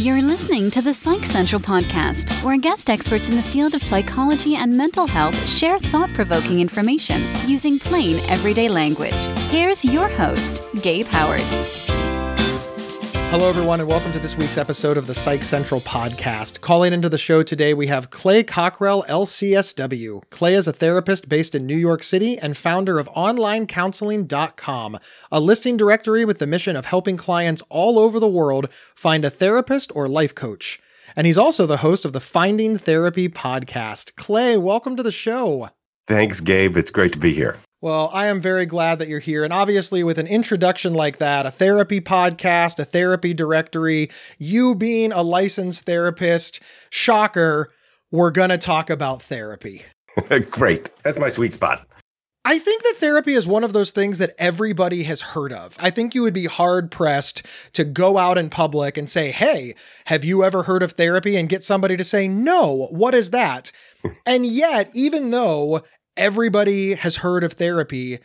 You're listening to the Psych Central podcast, where guest experts in the field of psychology and mental health share thought provoking information using plain, everyday language. Here's your host, Gabe Howard. Hello, everyone, and welcome to this week's episode of the Psych Central podcast. Calling into the show today, we have Clay Cockrell, LCSW. Clay is a therapist based in New York City and founder of OnlineCounseling.com, a listing directory with the mission of helping clients all over the world find a therapist or life coach. And he's also the host of the Finding Therapy podcast. Clay, welcome to the show. Thanks, Gabe. It's great to be here. Well, I am very glad that you're here. And obviously, with an introduction like that, a therapy podcast, a therapy directory, you being a licensed therapist, shocker, we're going to talk about therapy. Great. That's my sweet spot. I think that therapy is one of those things that everybody has heard of. I think you would be hard pressed to go out in public and say, Hey, have you ever heard of therapy? and get somebody to say, No, what is that? and yet, even though everybody has heard of therapy.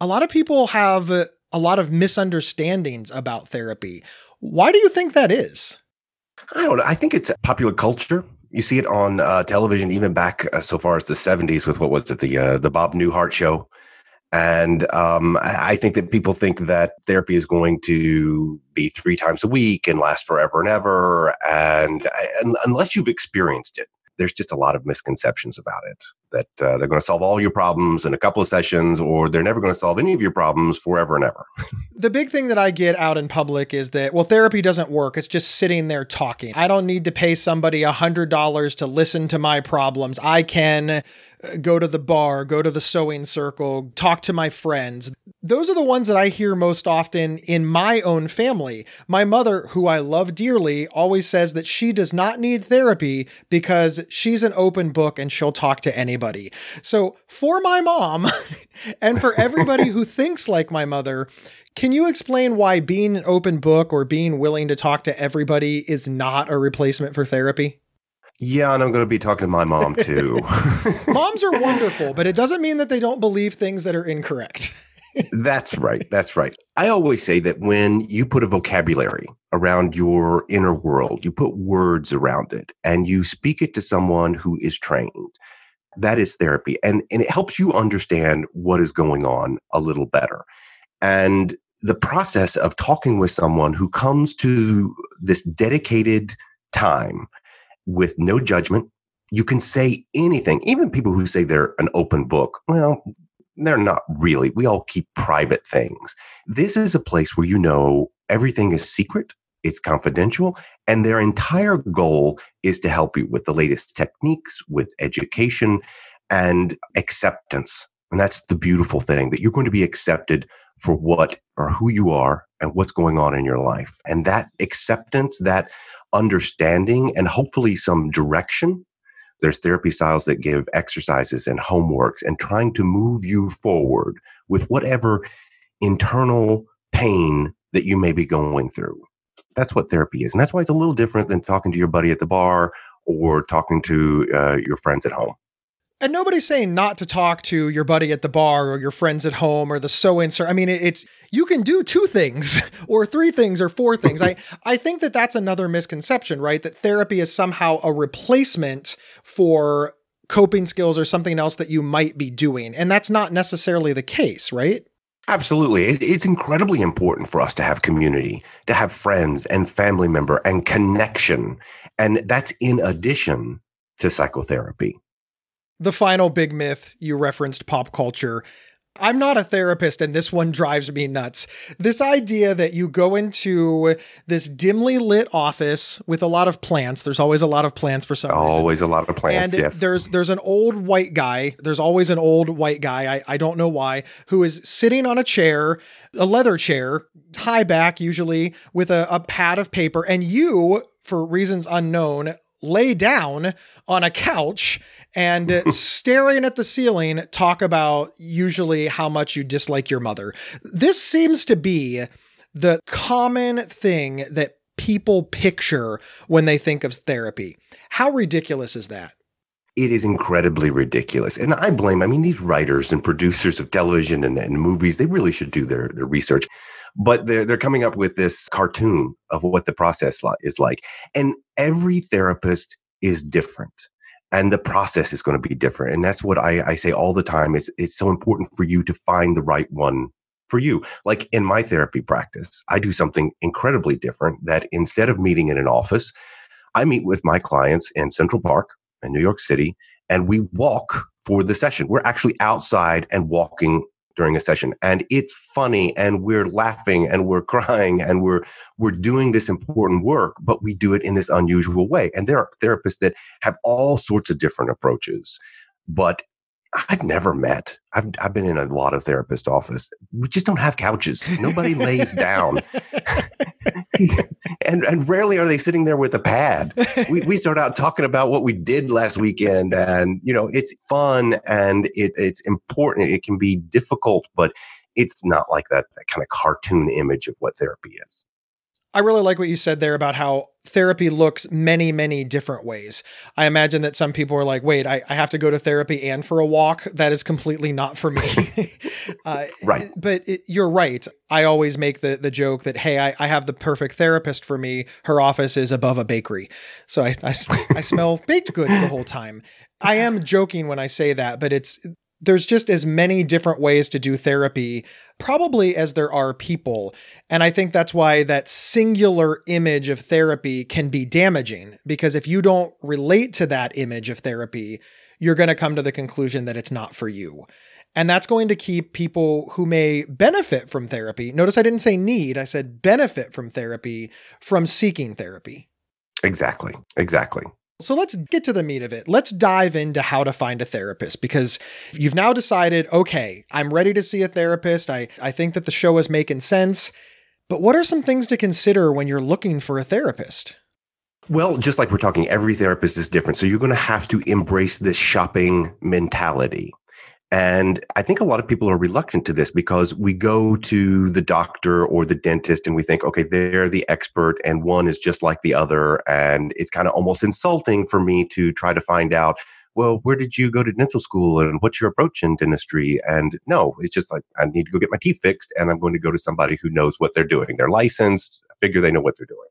A lot of people have a lot of misunderstandings about therapy. Why do you think that is? I don't know. I think it's popular culture. You see it on uh, television, even back uh, so far as the '70s, with what was it, the uh, the Bob Newhart show, and um, I think that people think that therapy is going to be three times a week and last forever and ever, and, and unless you've experienced it, there's just a lot of misconceptions about it that uh, they're going to solve all your problems in a couple of sessions or they're never going to solve any of your problems forever and ever. the big thing that I get out in public is that, well, therapy doesn't work. It's just sitting there talking. I don't need to pay somebody a $100 to listen to my problems. I can go to the bar, go to the sewing circle, talk to my friends. Those are the ones that I hear most often in my own family. My mother, who I love dearly, always says that she does not need therapy because she's an open book and she'll talk to anybody. So, for my mom and for everybody who thinks like my mother, can you explain why being an open book or being willing to talk to everybody is not a replacement for therapy? Yeah, and I'm going to be talking to my mom too. Moms are wonderful, but it doesn't mean that they don't believe things that are incorrect. That's right. That's right. I always say that when you put a vocabulary around your inner world, you put words around it and you speak it to someone who is trained, that is therapy. And, and it helps you understand what is going on a little better. And the process of talking with someone who comes to this dedicated time with no judgment. You can say anything. Even people who say they're an open book, well, they're not really. We all keep private things. This is a place where you know everything is secret, it's confidential, and their entire goal is to help you with the latest techniques, with education and acceptance. And that's the beautiful thing that you're going to be accepted for what or who you are and what's going on in your life. And that acceptance, that understanding, and hopefully some direction. There's therapy styles that give exercises and homeworks and trying to move you forward with whatever internal pain that you may be going through. That's what therapy is. And that's why it's a little different than talking to your buddy at the bar or talking to uh, your friends at home. And nobody's saying not to talk to your buddy at the bar or your friends at home or the sew insert. I mean, it's you can do two things or three things or four things. I I think that that's another misconception, right? That therapy is somehow a replacement for coping skills or something else that you might be doing. And that's not necessarily the case, right? Absolutely. It's incredibly important for us to have community, to have friends and family member and connection. And that's in addition to psychotherapy the final big myth you referenced pop culture. I'm not a therapist, and this one drives me nuts. This idea that you go into this dimly lit office with a lot of plants. There's always a lot of plants for some always reason. Always a lot of plants. And yes. There's there's an old white guy. There's always an old white guy. I, I don't know why who is sitting on a chair, a leather chair, high back usually, with a, a pad of paper, and you, for reasons unknown, lay down on a couch and staring at the ceiling talk about usually how much you dislike your mother. This seems to be the common thing that people picture when they think of therapy. How ridiculous is that? It is incredibly ridiculous. And I blame, I mean, these writers and producers of television and, and movies, they really should do their, their research. But they're they're coming up with this cartoon of what the process is like, and every therapist is different and the process is going to be different. And that's what I, I say all the time. It's it's so important for you to find the right one for you. Like in my therapy practice, I do something incredibly different that instead of meeting in an office, I meet with my clients in Central Park in New York City and we walk for the session. We're actually outside and walking during a session and it's funny and we're laughing and we're crying and we're we're doing this important work but we do it in this unusual way and there are therapists that have all sorts of different approaches but I've never met. I've I've been in a lot of therapist office. We just don't have couches. Nobody lays down. and and rarely are they sitting there with a pad. We we start out talking about what we did last weekend and you know, it's fun and it it's important. It can be difficult, but it's not like that, that kind of cartoon image of what therapy is. I really like what you said there about how therapy looks many, many different ways. I imagine that some people are like, wait, I, I have to go to therapy and for a walk. That is completely not for me. uh, right. But it, you're right. I always make the, the joke that, hey, I, I have the perfect therapist for me. Her office is above a bakery. So I, I, I smell baked goods the whole time. I am joking when I say that, but it's there's just as many different ways to do therapy, probably as there are people. And I think that's why that singular image of therapy can be damaging, because if you don't relate to that image of therapy, you're going to come to the conclusion that it's not for you. And that's going to keep people who may benefit from therapy. Notice I didn't say need, I said benefit from therapy from seeking therapy. Exactly. Exactly. So let's get to the meat of it. Let's dive into how to find a therapist because you've now decided, okay, I'm ready to see a therapist. I, I think that the show is making sense. But what are some things to consider when you're looking for a therapist? Well, just like we're talking, every therapist is different. So you're going to have to embrace this shopping mentality. And I think a lot of people are reluctant to this because we go to the doctor or the dentist and we think, okay, they're the expert and one is just like the other. And it's kind of almost insulting for me to try to find out, well, where did you go to dental school and what's your approach in dentistry? And no, it's just like, I need to go get my teeth fixed and I'm going to go to somebody who knows what they're doing. They're licensed, I figure they know what they're doing.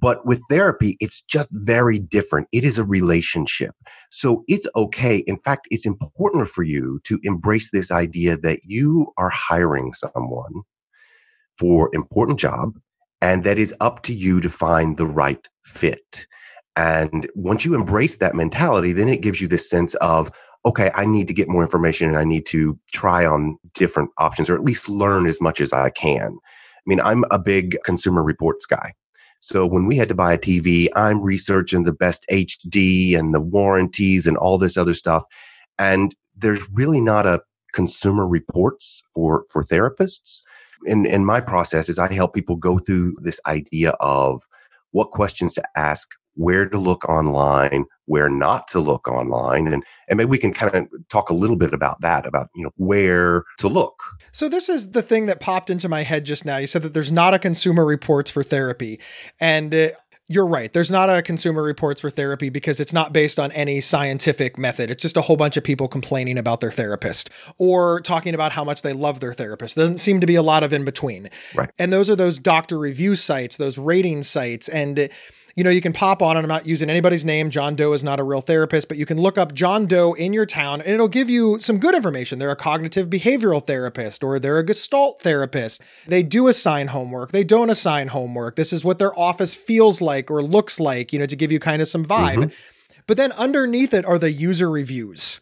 But with therapy, it's just very different. It is a relationship. So it's okay. In fact, it's important for you to embrace this idea that you are hiring someone for important job and that is up to you to find the right fit. And once you embrace that mentality, then it gives you this sense of, okay, I need to get more information and I need to try on different options or at least learn as much as I can. I mean, I'm a big consumer reports guy. So when we had to buy a TV, I'm researching the best HD and the warranties and all this other stuff. And there's really not a consumer reports for for therapists. And in my process is I help people go through this idea of what questions to ask, where to look online, where not to look online, and and maybe we can kind of talk a little bit about that, about you know where to look. So this is the thing that popped into my head just now. You said that there's not a consumer reports for therapy, and uh, you're right. There's not a consumer reports for therapy because it's not based on any scientific method. It's just a whole bunch of people complaining about their therapist or talking about how much they love their therapist. There doesn't seem to be a lot of in between. Right. And those are those doctor review sites, those rating sites, and you know, you can pop on, and I'm not using anybody's name. John Doe is not a real therapist, but you can look up John Doe in your town and it'll give you some good information. They're a cognitive behavioral therapist or they're a gestalt therapist. They do assign homework, they don't assign homework. This is what their office feels like or looks like, you know, to give you kind of some vibe. Mm-hmm. But then underneath it are the user reviews.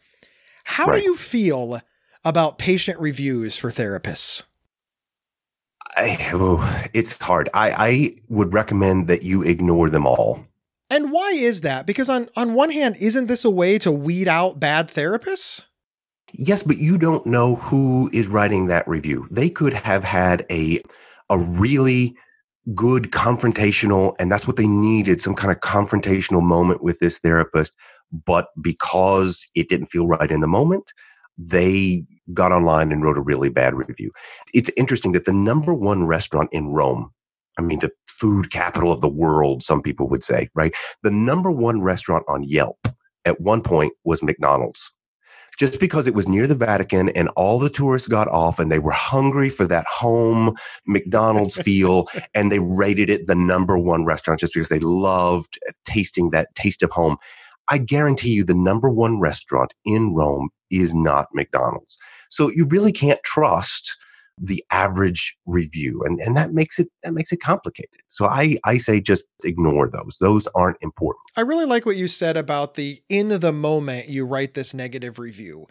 How right. do you feel about patient reviews for therapists? I, oh, it's hard. I, I would recommend that you ignore them all. And why is that? Because on on one hand, isn't this a way to weed out bad therapists? Yes, but you don't know who is writing that review. They could have had a a really good confrontational and that's what they needed some kind of confrontational moment with this therapist but because it didn't feel right in the moment they got online and wrote a really bad review. It's interesting that the number one restaurant in Rome, I mean, the food capital of the world, some people would say, right? The number one restaurant on Yelp at one point was McDonald's. just because it was near the Vatican and all the tourists got off and they were hungry for that home McDonald's feel and they rated it the number one restaurant just because they loved uh, tasting that taste of home. I guarantee you the number one restaurant in Rome is not McDonald's. So you really can't trust the average review and, and that makes it that makes it complicated. So i i say just ignore those. Those aren't important. I really like what you said about the in the moment you write this negative review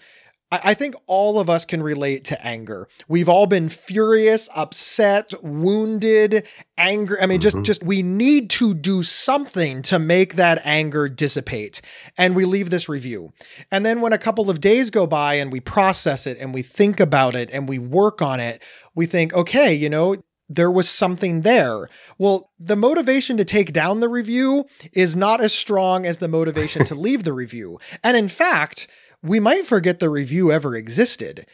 I think all of us can relate to anger. We've all been furious, upset, wounded, angry. I mean, mm-hmm. just just we need to do something to make that anger dissipate. And we leave this review. And then when a couple of days go by and we process it and we think about it and we work on it, we think, okay, you know, there was something there. Well, the motivation to take down the review is not as strong as the motivation to leave the review. And in fact, we might forget the review ever existed.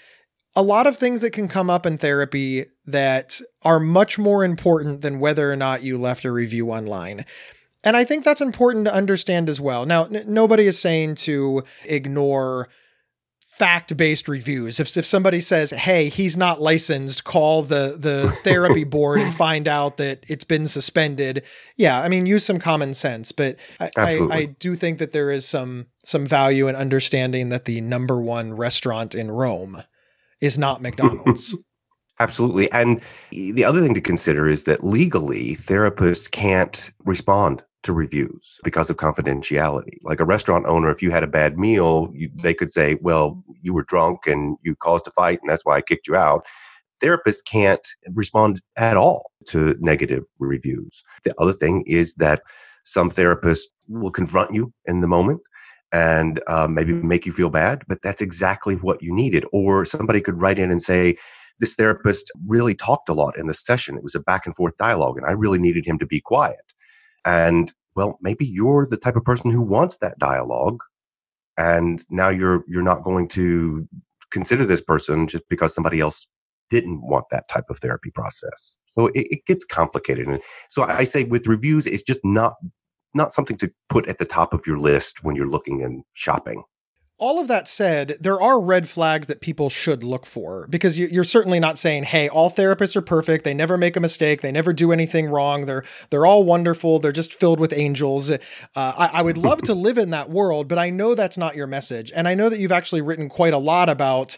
A lot of things that can come up in therapy that are much more important than whether or not you left a review online. And I think that's important to understand as well. Now, n- nobody is saying to ignore fact-based reviews. If if somebody says, "Hey, he's not licensed," call the the therapy board and find out that it's been suspended. Yeah, I mean, use some common sense, but I, I, I do think that there is some some value in understanding that the number one restaurant in Rome is not McDonald's. Absolutely. And the other thing to consider is that legally, therapists can't respond to reviews because of confidentiality. Like a restaurant owner, if you had a bad meal, you, they could say, well, you were drunk and you caused a fight, and that's why I kicked you out. Therapists can't respond at all to negative reviews. The other thing is that some therapists will confront you in the moment and uh, maybe make you feel bad, but that's exactly what you needed. Or somebody could write in and say, this therapist really talked a lot in the session. It was a back and forth dialogue, and I really needed him to be quiet. And well, maybe you're the type of person who wants that dialogue. And now you're you're not going to consider this person just because somebody else didn't want that type of therapy process. So it, it gets complicated. And so I say with reviews, it's just not not something to put at the top of your list when you're looking and shopping all of that said, there are red flags that people should look for because you're certainly not saying, "Hey, all therapists are perfect. They never make a mistake. They never do anything wrong. They're they're all wonderful. They're just filled with angels." Uh, I, I would love to live in that world, but I know that's not your message, and I know that you've actually written quite a lot about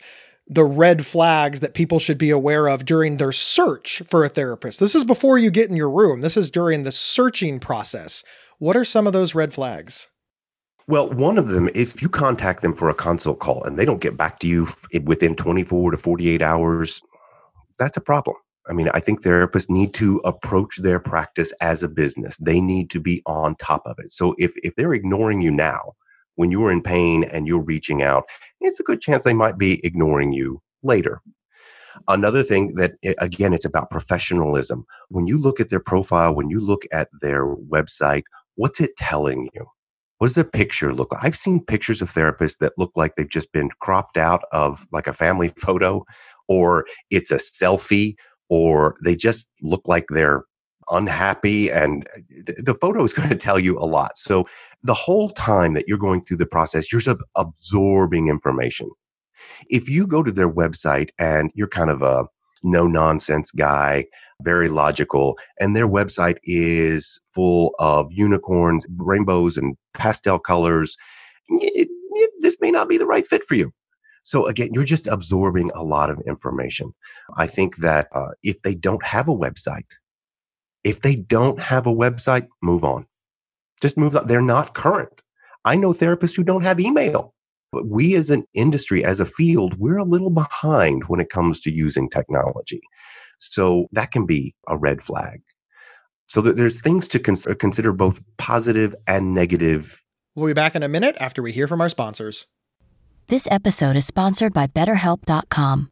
the red flags that people should be aware of during their search for a therapist. This is before you get in your room. This is during the searching process. What are some of those red flags? Well, one of them, if you contact them for a consult call and they don't get back to you within 24 to 48 hours, that's a problem. I mean, I think therapists need to approach their practice as a business. They need to be on top of it. So if, if they're ignoring you now, when you're in pain and you're reaching out, it's a good chance they might be ignoring you later. Another thing that, again, it's about professionalism. When you look at their profile, when you look at their website, what's it telling you? What does the picture look like? I've seen pictures of therapists that look like they've just been cropped out of like a family photo, or it's a selfie, or they just look like they're unhappy. And uh, the photo is going to tell you a lot. So the whole time that you're going through the process, you're just absorbing information. If you go to their website and you're kind of a no nonsense guy, very logical. And their website is full of unicorns, rainbows, and pastel colors. It, it, this may not be the right fit for you. So again, you're just absorbing a lot of information. I think that uh, if they don't have a website, if they don't have a website, move on. Just move on. They're not current. I know therapists who don't have email. But we as an industry, as a field, we're a little behind when it comes to using technology. So that can be a red flag. So there's things to cons- uh, consider both positive and negative. We'll be back in a minute after we hear from our sponsors. This episode is sponsored by BetterHelp.com.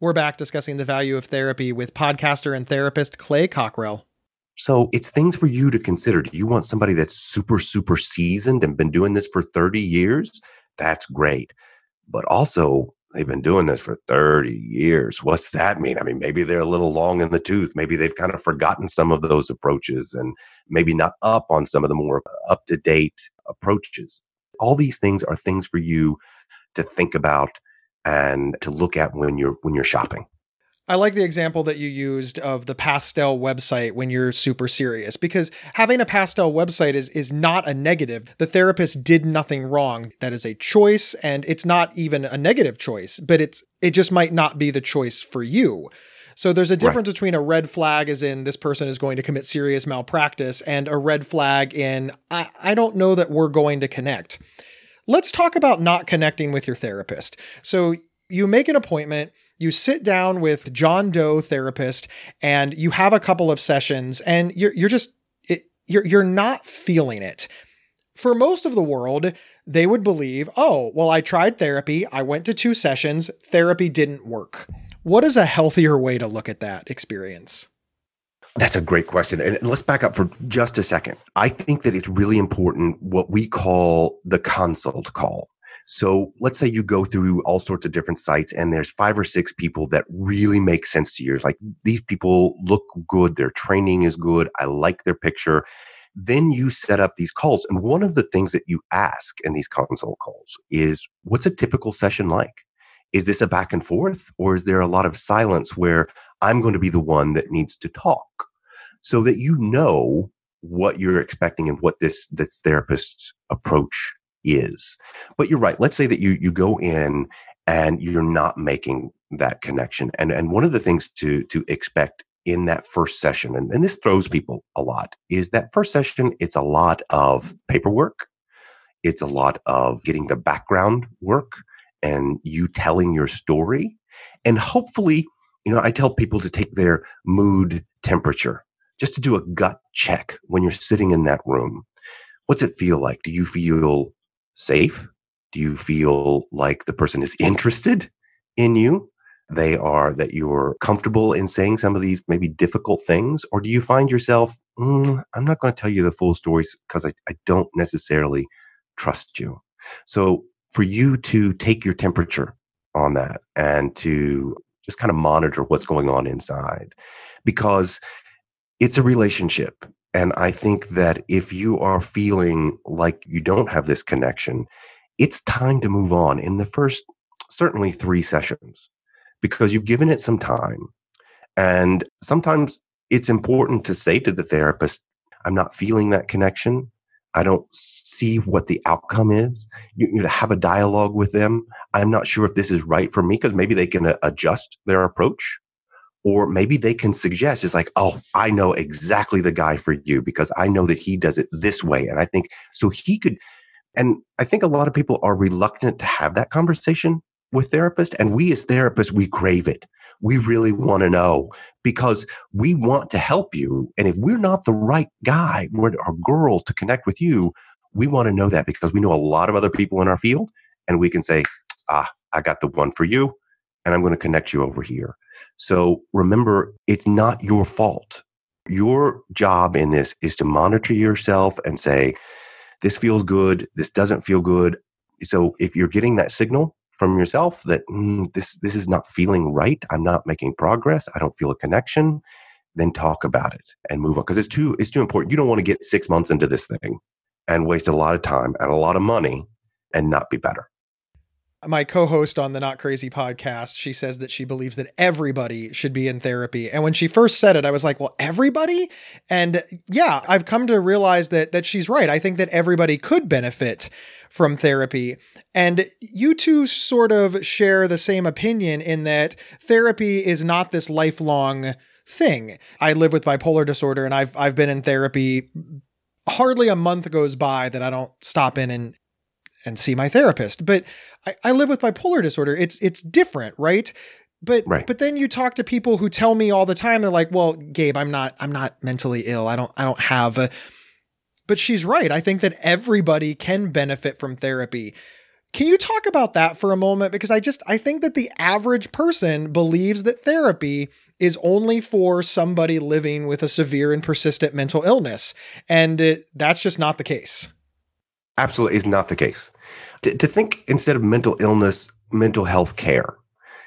We're back discussing the value of therapy with podcaster and therapist Clay Cockrell. So it's things for you to consider. Do you want somebody that's super, super seasoned and been doing this for 30 years? That's great. But also, they've been doing this for 30 years. What's that mean? I mean, maybe they're a little long in the tooth. Maybe they've kind of forgotten some of those approaches and maybe not up on some of the more up to date approaches. All these things are things for you to think about and to look at when you're when you're shopping. I like the example that you used of the pastel website when you're super serious because having a pastel website is is not a negative. The therapist did nothing wrong. That is a choice and it's not even a negative choice, but it's it just might not be the choice for you. So there's a difference right. between a red flag as in this person is going to commit serious malpractice and a red flag in I, I don't know that we're going to connect. Let's talk about not connecting with your therapist. So you make an appointment you sit down with John Doe therapist and you have a couple of sessions and you're you're just it, you're you're not feeling it. For most of the world, they would believe, "Oh, well I tried therapy, I went to two sessions, therapy didn't work." What is a healthier way to look at that experience? That's a great question. And let's back up for just a second. I think that it's really important what we call the consult call. So let's say you go through all sorts of different sites and there's five or six people that really make sense to you. Like these people look good, their training is good, I like their picture. Then you set up these calls. And one of the things that you ask in these consult calls is what's a typical session like? Is this a back and forth or is there a lot of silence where I'm going to be the one that needs to talk so that you know what you're expecting and what this this therapist's approach is. But you're right. Let's say that you you go in and you're not making that connection. And and one of the things to to expect in that first session, and, and this throws people a lot, is that first session, it's a lot of paperwork. It's a lot of getting the background work and you telling your story. And hopefully, you know, I tell people to take their mood temperature just to do a gut check when you're sitting in that room. What's it feel like? Do you feel safe? Do you feel like the person is interested in you? They are that you're comfortable in saying some of these maybe difficult things? Or do you find yourself, mm, I'm not going to tell you the full stories because I, I don't necessarily trust you? So for you to take your temperature on that and to just kind of monitor what's going on inside because it's a relationship and I think that if you are feeling like you don't have this connection, it's time to move on in the first, certainly three sessions, because you've given it some time. And sometimes it's important to say to the therapist, I'm not feeling that connection. I don't see what the outcome is. You, you to have a dialogue with them. I'm not sure if this is right for me because maybe they can uh, adjust their approach or maybe they can suggest it's like oh i know exactly the guy for you because i know that he does it this way. And i think so he could and i think a lot of people are reluctant to have that conversation with therapists and we as therapists we crave it. We really want to know because we want to help you and if we're not the right guy or girl to connect with you we want to know that because we know a lot of other people in our field and we can say ah i got the one for you and i'm going to connect you over here so remember, it's not your fault. Your job in this is to monitor yourself and say, this feels good, this doesn't feel good. So if you're getting that signal from yourself that mm, this this is not feeling right, I'm not making progress, I don't feel a connection, then talk about it and move on because it's too it's too important. You don't want to get 6 months into this thing and waste a lot of time and a lot of money and not be better my co-host on the Not Crazy podcast, she says that she believes that everybody should be in therapy. And when she first said it, I was like, "Well, everybody?" And yeah, I've come to realize that that she's right. I think that everybody could benefit from therapy. And you two sort of share the same opinion in that therapy is not this lifelong thing. I live with bipolar disorder and I've I've been in therapy hardly a month goes by that I don't stop in and and see my therapist. But I, I live with bipolar disorder. It's it's different, right? But right. but then you talk to people who tell me all the time they're like, "Well, Gabe, I'm not I'm not mentally ill. I don't I don't have a But she's right. I think that everybody can benefit from therapy. Can you talk about that for a moment? Because I just, I think that the average person believes that therapy is only for somebody living with a severe and persistent mental illness. And it, that's just not the case. Absolutely is not the case. To, to think instead of mental illness, mental health care.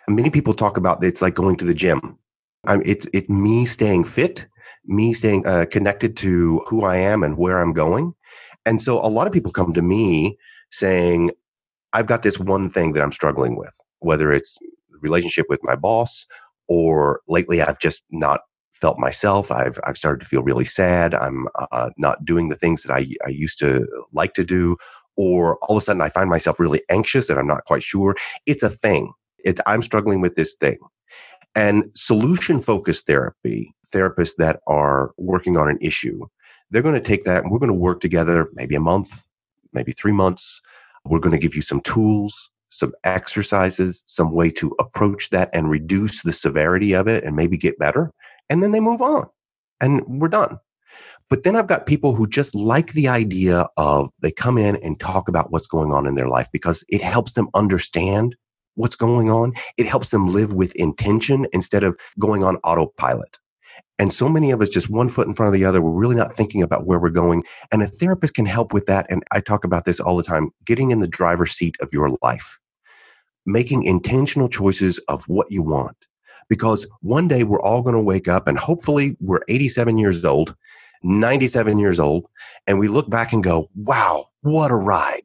Many people talk about it's like going to the gym. I'm, it's it's me staying fit, me staying uh, connected to who I am and where I'm going. And so a lot of people come to me saying, I've got this one thing that I'm struggling with, whether it's relationship with my boss or lately I've just not felt myself. I've I've started to feel really sad. I'm uh, not doing the things that I I used to like to do, or all of a sudden I find myself really anxious and I'm not quite sure. It's a thing. It's I'm struggling with this thing. And solution focused therapy, therapists that are working on an issue, they're going to take that and we're going to work together maybe a month, maybe three months. We're going to give you some tools, some exercises, some way to approach that and reduce the severity of it and maybe get better. And then they move on and we're done. But then I've got people who just like the idea of they come in and talk about what's going on in their life because it helps them understand what's going on. It helps them live with intention instead of going on autopilot. And so many of us just one foot in front of the other. We're really not thinking about where we're going. And a therapist can help with that. And I talk about this all the time getting in the driver's seat of your life, making intentional choices of what you want. Because one day we're all going to wake up and hopefully we're 87 years old, 97 years old, and we look back and go, wow, what a ride.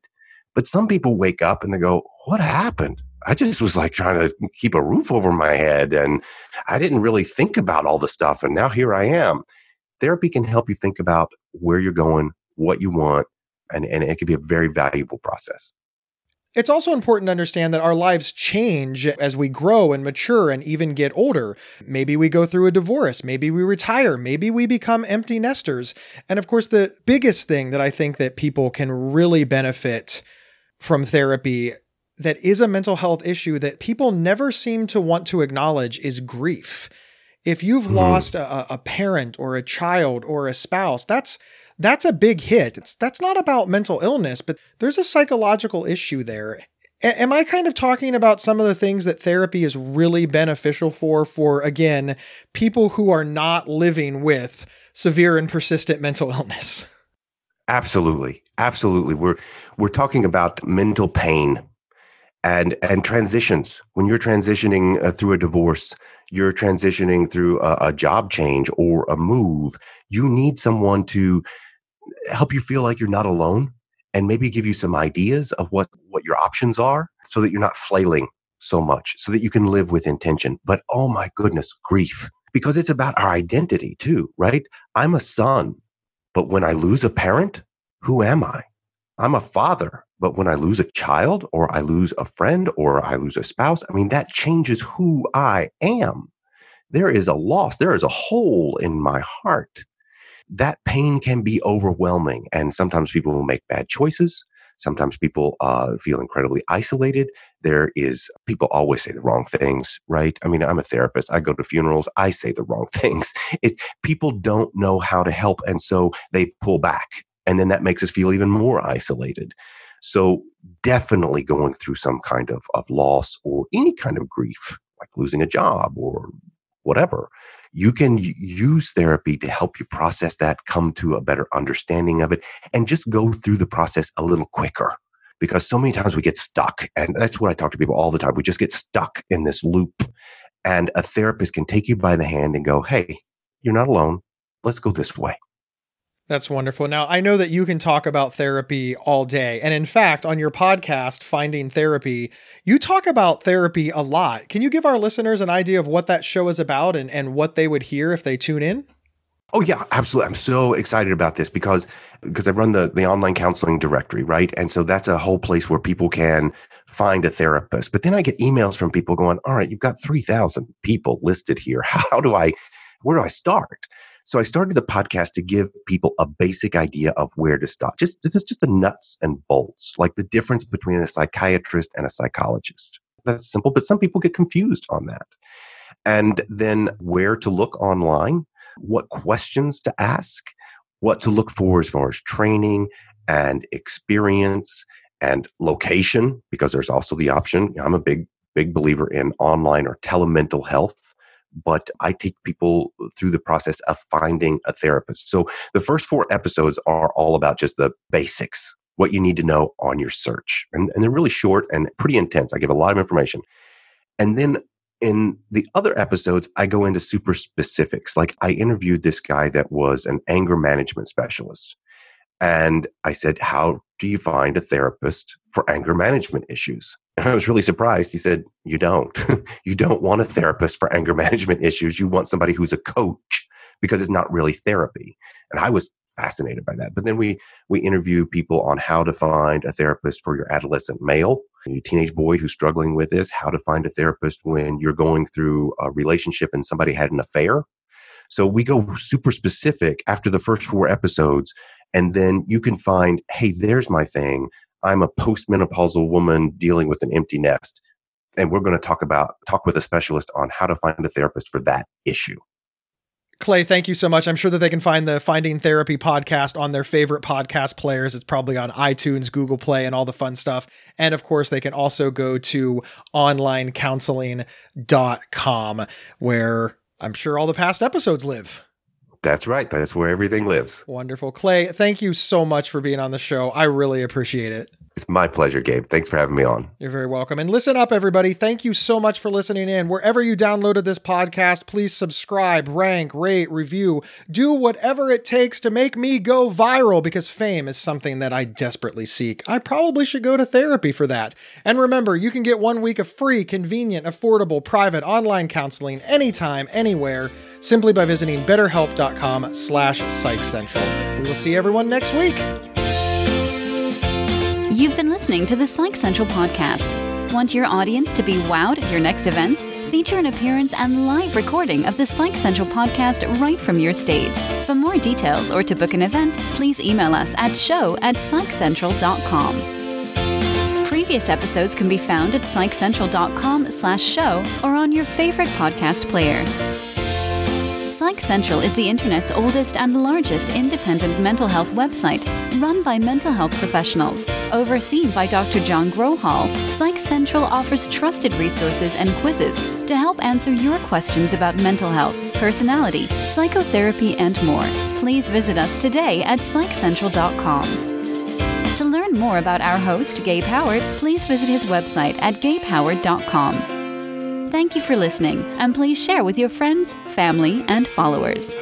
But some people wake up and they go, what happened? I just was like trying to keep a roof over my head and I didn't really think about all the stuff. And now here I am. Therapy can help you think about where you're going, what you want, and, and it can be a very valuable process. It's also important to understand that our lives change as we grow and mature and even get older. Maybe we go through a divorce, maybe we retire, maybe we become empty nesters. And of course, the biggest thing that I think that people can really benefit from therapy that is a mental health issue that people never seem to want to acknowledge is grief. If you've mm. lost a, a, parent or a child or a spouse, that's that's a big hit. It's that's not about mental illness, but there's a psychological issue there. A- am I kind of talking about some of the things that therapy is really beneficial for for again, people who are not living with severe and persistent mental illness? Absolutely. Absolutely. We're we're talking about mental pain and and transitions when you're transitioning uh, through a divorce you're transitioning through a, a, job change or a move you need someone to help you feel like you're not alone and maybe give you some ideas of what what your options are so that you're not flailing so much so that you can live with intention but oh my goodness grief because it's about our identity too right i'm a son but when i lose a parent who am i i'm a father but when I lose a child or I lose a friend or I lose a spouse, I mean, that changes who I am. There is a loss, there is a hole in my heart. That pain can be overwhelming. And sometimes people will make bad choices. Sometimes people uh, feel incredibly isolated. There is, people always say the wrong things, right? I mean, I'm a therapist. I go to funerals. I say the wrong things. It, people don't know how to help. And so they pull back. And then that makes us feel even more isolated. So definitely going through some kind of, of loss or any kind of grief, like losing a job or whatever, you can use therapy to help you process that, come to a better understanding of it, and just go through the process a little quicker. Because so many times we get stuck. And that's what I talk to people all the time. We just get stuck in this loop. And a therapist can take you by the hand and go, Hey, you're not alone. Let's go this way. That's wonderful. Now, I know that you can talk about therapy all day. And in fact, on your podcast, Finding Therapy, you talk about therapy a lot. Can you give our listeners an idea of what that show is about and, and what they would hear if they tune in? Oh yeah, absolutely. I'm so excited about this because because I run the the online counseling directory, right? And so that's a whole place where people can find a therapist. But then I get emails from people going, "All right, you've got 3,000 people listed here. How do I where do I start?" So I started the podcast to give people a basic idea of where to start. Just it's just the nuts and bolts, like the difference between a psychiatrist and a psychologist. That's simple, but some people get confused on that. And then where to look online, what questions to ask, what to look for as far as training and experience and location, because there's also the option. I'm a big, big believer in online or telemental health but I take people through the process of finding a therapist. So the first four episodes are all about just the basics, what you need to know on your search. And, and they're really short and pretty intense. I give a lot of information. And then in the other episodes, I go into super specifics. Like I interviewed this guy that was an anger management specialist. And I said, How do you find a therapist for anger management issues? And I was really surprised. He said, You don't. you don't want a therapist for anger management issues. You want somebody who's a coach because it's not really therapy. And I was fascinated by that. But then we we interview people on how to find a therapist for your adolescent male, your teenage boy who's struggling with this, how to find a therapist when you're going through a relationship and somebody had an affair. So we go super specific after the first four episodes and then you can find, hey, there's my thing. I'm a postmenopausal woman dealing with an empty nest. And we're going to talk about, talk with a specialist on how to find a therapist for that issue. Clay, thank you so much. I'm sure that they can find the Finding Therapy podcast on their favorite podcast players. It's probably on iTunes, Google Play, and all the fun stuff. And of course, they can also go to onlinecounseling.com where I'm sure all the past episodes live. That's right. That's where everything lives. Wonderful. Clay, thank you so much for being on the show. I really appreciate it. It's my pleasure, Gabe. Thanks for having me on. You're very welcome. And listen up, everybody. Thank you so much for listening in. Wherever you downloaded this podcast, please subscribe, rank, rate, review. Do whatever it takes to make me go viral because fame is something that I desperately seek. I probably should go to therapy for that. And remember, you can get one week of free, convenient, affordable, private online counseling anytime, anywhere, simply by visiting betterhelp.com slash psychcentral. We will see everyone next week. You've been listening to the Psych Central podcast. Want your audience to be wowed at your next event? Feature an appearance and live recording of the Psych Central podcast right from your stage. For more details or to book an event, please email us at show at psychcentral.com. Previous episodes can be found at psychcentral.com slash show or on your favorite podcast player. Psych Central is the internet's oldest and largest independent mental health website, run by mental health professionals. Overseen by Dr. John Grohol, Psych Central offers trusted resources and quizzes to help answer your questions about mental health, personality, psychotherapy, and more. Please visit us today at psychcentral.com. To learn more about our host, Gabe Howard, please visit his website at gabehoward.com. Thank you for listening, and please share with your friends, family, and followers.